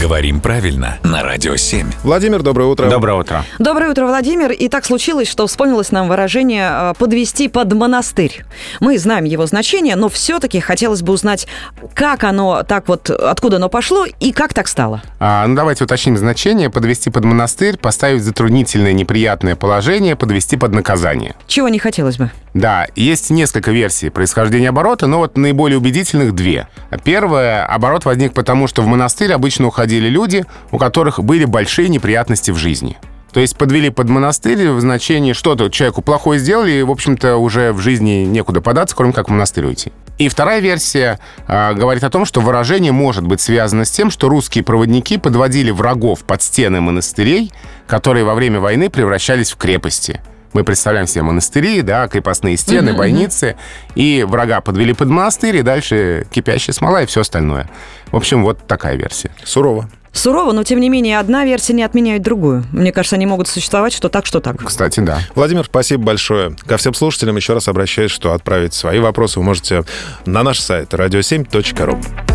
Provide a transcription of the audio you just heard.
Говорим правильно на Радио 7. Владимир, доброе утро. Доброе утро. Доброе утро, Владимир. И так случилось, что вспомнилось нам выражение э, «подвести под монастырь». Мы знаем его значение, но все-таки хотелось бы узнать, как оно так вот, откуда оно пошло и как так стало. А, ну, давайте уточним значение. Подвести под монастырь, поставить затруднительное неприятное положение, подвести под наказание. Чего не хотелось бы? Да, есть несколько версий происхождения оборота, но вот наиболее убедительных две. Первое, оборот возник потому, что в монастырь обычно уходили люди, у которых были большие неприятности в жизни. То есть подвели под монастырь в значении что-то человеку плохое сделали, и, в общем-то, уже в жизни некуда податься, кроме как в монастырь уйти. И вторая версия э, говорит о том, что выражение может быть связано с тем, что русские проводники подводили врагов под стены монастырей, которые во время войны превращались в крепости. Мы представляем себе монастыри, да, крепостные стены, бойницы, и врага подвели под монастырь, и дальше кипящая смола и все остальное. В общем, вот такая версия. Сурово. Сурово, но тем не менее одна версия не отменяет другую. Мне кажется, они могут существовать что так, что так. Кстати, да. Владимир, спасибо большое. Ко всем слушателям еще раз обращаюсь, что отправить свои вопросы вы можете на наш сайт radio7.ru.